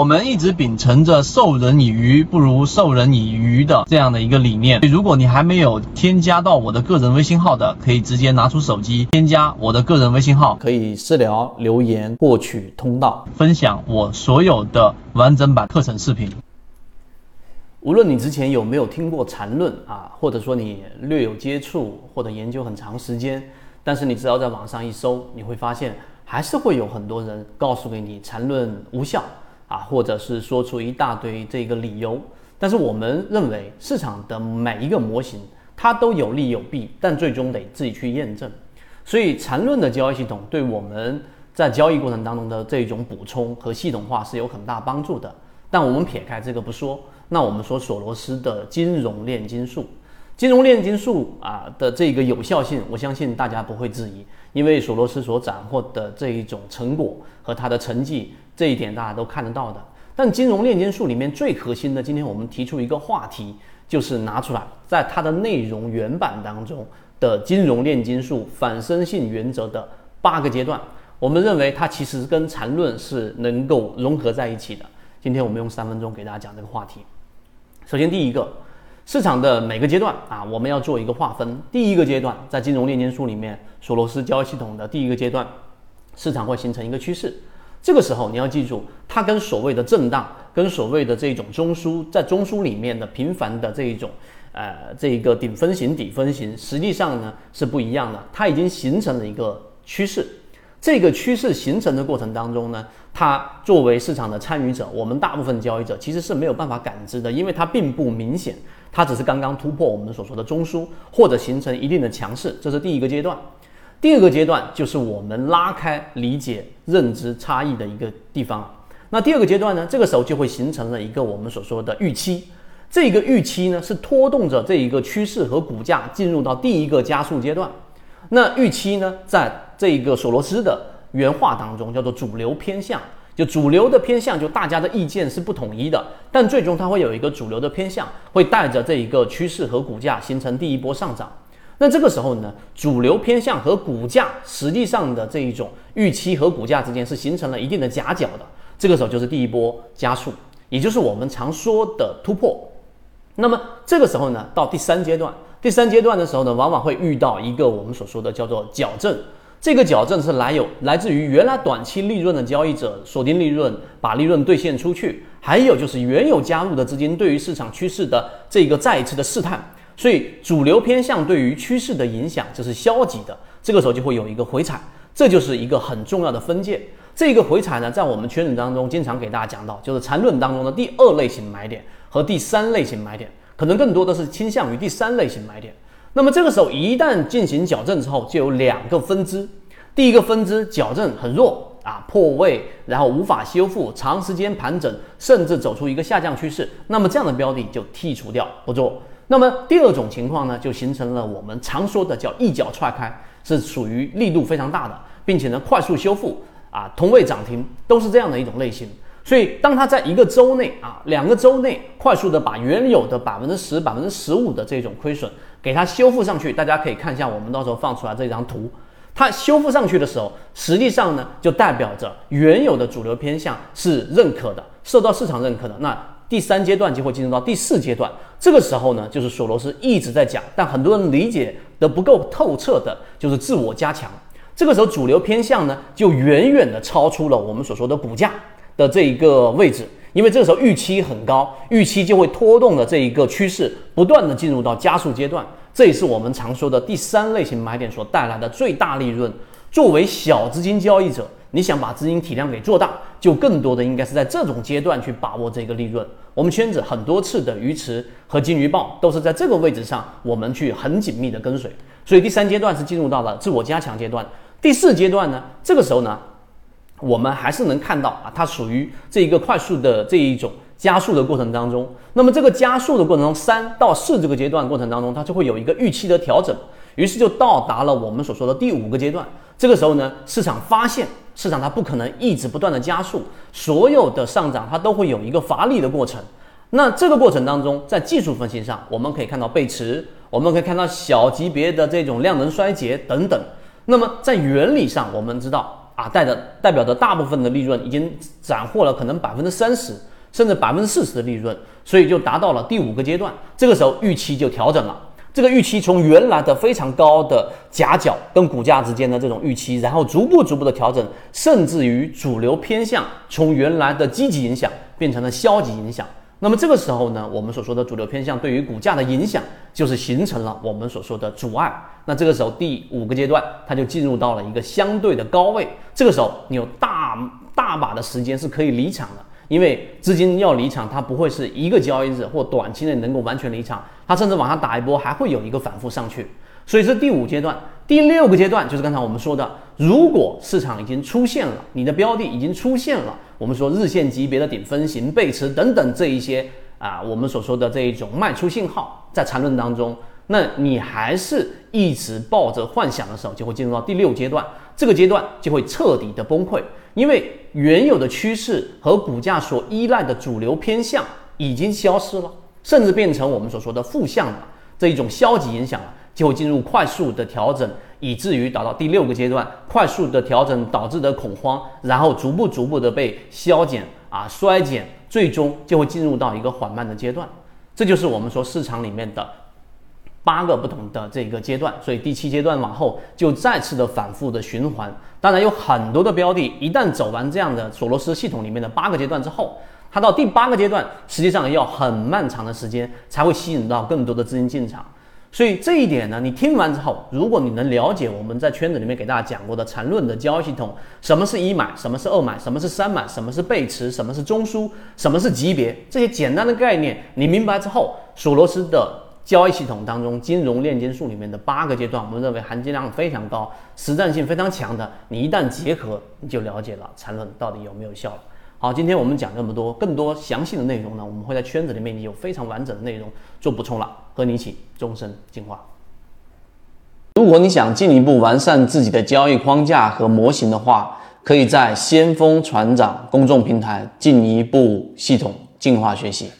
我们一直秉承着授人以鱼不如授人以渔的这样的一个理念。如果你还没有添加到我的个人微信号的，可以直接拿出手机添加我的个人微信号，可以私聊留言获取通道，分享我所有的完整版课程视频。无论你之前有没有听过缠论啊，或者说你略有接触或者研究很长时间，但是你只要在网上一搜，你会发现还是会有很多人告诉给你缠论无效。啊，或者是说出一大堆这个理由，但是我们认为市场的每一个模型它都有利有弊，但最终得自己去验证。所以缠论的交易系统对我们在交易过程当中的这种补充和系统化是有很大帮助的。但我们撇开这个不说，那我们说索罗斯的金融炼金术，金融炼金术啊的这个有效性，我相信大家不会质疑，因为索罗斯所斩获的这一种成果和他的成绩。这一点大家都看得到的，但金融炼金术里面最核心的，今天我们提出一个话题，就是拿出来在它的内容原版当中的金融炼金术反身性原则的八个阶段，我们认为它其实跟缠论是能够融合在一起的。今天我们用三分钟给大家讲这个话题。首先第一个，市场的每个阶段啊，我们要做一个划分。第一个阶段在金融炼金术里面，索罗斯交易系统的第一个阶段，市场会形成一个趋势。这个时候你要记住，它跟所谓的震荡，跟所谓的这种中枢，在中枢里面的频繁的这一种，呃，这一个顶分型、底分型，实际上呢是不一样的。它已经形成了一个趋势，这个趋势形成的过程当中呢，它作为市场的参与者，我们大部分交易者其实是没有办法感知的，因为它并不明显，它只是刚刚突破我们所说的中枢，或者形成一定的强势，这是第一个阶段。第二个阶段就是我们拉开理解认知差异的一个地方。那第二个阶段呢，这个时候就会形成了一个我们所说的预期。这个预期呢，是拖动着这一个趋势和股价进入到第一个加速阶段。那预期呢，在这一个索罗斯的原话当中叫做主流偏向，就主流的偏向，就大家的意见是不统一的，但最终它会有一个主流的偏向，会带着这一个趋势和股价形成第一波上涨。那这个时候呢，主流偏向和股价实际上的这一种预期和股价之间是形成了一定的夹角的，这个时候就是第一波加速，也就是我们常说的突破。那么这个时候呢，到第三阶段，第三阶段的时候呢，往往会遇到一个我们所说的叫做矫正。这个矫正是来有来自于原来短期利润的交易者锁定利润，把利润兑现出去，还有就是原有加入的资金对于市场趋势的这个再一次的试探。所以主流偏向对于趋势的影响这是消极的，这个时候就会有一个回踩，这就是一个很重要的分界。这个回踩呢，在我们圈子当中经常给大家讲到，就是缠论当中的第二类型买点和第三类型买点，可能更多的是倾向于第三类型买点。那么这个时候一旦进行矫正之后，就有两个分支，第一个分支矫正很弱啊，破位，然后无法修复，长时间盘整，甚至走出一个下降趋势，那么这样的标的就剔除掉不做。那么第二种情况呢，就形成了我们常说的叫一脚踹开，是属于力度非常大的，并且呢快速修复啊，同位涨停都是这样的一种类型。所以当它在一个周内啊，两个周内快速的把原有的百分之十、百分之十五的这种亏损给它修复上去，大家可以看一下我们到时候放出来这张图，它修复上去的时候，实际上呢就代表着原有的主流偏向是认可的，受到市场认可的。那第三阶段就会进入到第四阶段，这个时候呢，就是索罗斯一直在讲，但很多人理解的不够透彻的，就是自我加强。这个时候主流偏向呢，就远远的超出了我们所说的股价的这一个位置，因为这个时候预期很高，预期就会拖动的这一个趋势不断的进入到加速阶段，这也是我们常说的第三类型买点所带来的最大利润。作为小资金交易者。你想把资金体量给做大，就更多的应该是在这种阶段去把握这个利润。我们圈子很多次的鱼池和金鱼报都是在这个位置上，我们去很紧密的跟随。所以第三阶段是进入到了自我加强阶段。第四阶段呢，这个时候呢，我们还是能看到啊，它属于这一个快速的这一种加速的过程当中。那么这个加速的过程中，三到四这个阶段过程当中，它就会有一个预期的调整，于是就到达了我们所说的第五个阶段。这个时候呢，市场发现。市场它不可能一直不断的加速，所有的上涨它都会有一个乏力的过程。那这个过程当中，在技术分析上，我们可以看到背驰，我们可以看到小级别的这种量能衰竭等等。那么在原理上，我们知道啊，代的代表着大部分的利润已经斩获了可能百分之三十甚至百分之四十的利润，所以就达到了第五个阶段。这个时候预期就调整了，这个预期从原来的非常高的夹角跟股价之间的这种预期，然后逐步逐步的调整，甚至于主流偏向从原来的积极影响变成了消极影响。那么这个时候呢，我们所说的主流偏向对于股价的影响，就是形成了我们所说的阻碍。那这个时候第五个阶段，它就进入到了一个相对的高位。这个时候你有大大把的时间是可以离场的，因为资金要离场，它不会是一个交易日或短期内能够完全离场，它甚至往下打一波，还会有一个反复上去。所以这第五阶段，第六个阶段就是刚才我们说的，如果市场已经出现了，你的标的已经出现了。我们说日线级别的顶分型背驰等等这一些啊，我们所说的这一种卖出信号，在缠论当中，那你还是一直抱着幻想的时候，就会进入到第六阶段，这个阶段就会彻底的崩溃，因为原有的趋势和股价所依赖的主流偏向已经消失了，甚至变成我们所说的负向的这一种消极影响了。就会进入快速的调整，以至于达到第六个阶段，快速的调整导致的恐慌，然后逐步逐步的被消减啊衰减，最终就会进入到一个缓慢的阶段。这就是我们说市场里面的八个不同的这个阶段。所以第七阶段往后就再次的反复的循环。当然有很多的标的，一旦走完这样的索罗斯系统里面的八个阶段之后，它到第八个阶段实际上要很漫长的时间才会吸引到更多的资金进场。所以这一点呢，你听完之后，如果你能了解我们在圈子里面给大家讲过的缠论的交易系统，什么是一买，什么是二买，什么是三买，什么是背驰，什么是中枢，什么是级别，这些简单的概念你明白之后，索罗斯的交易系统当中金融炼金术里面的八个阶段，我们认为含金量非常高、实战性非常强的，你一旦结合，你就了解了缠论到底有没有效了。好，今天我们讲这么多，更多详细的内容呢，我们会在圈子里面有非常完整的内容做补充了，和你一起终身进化。如果你想进一步完善自己的交易框架和模型的话，可以在先锋船长公众平台进一步系统进化学习。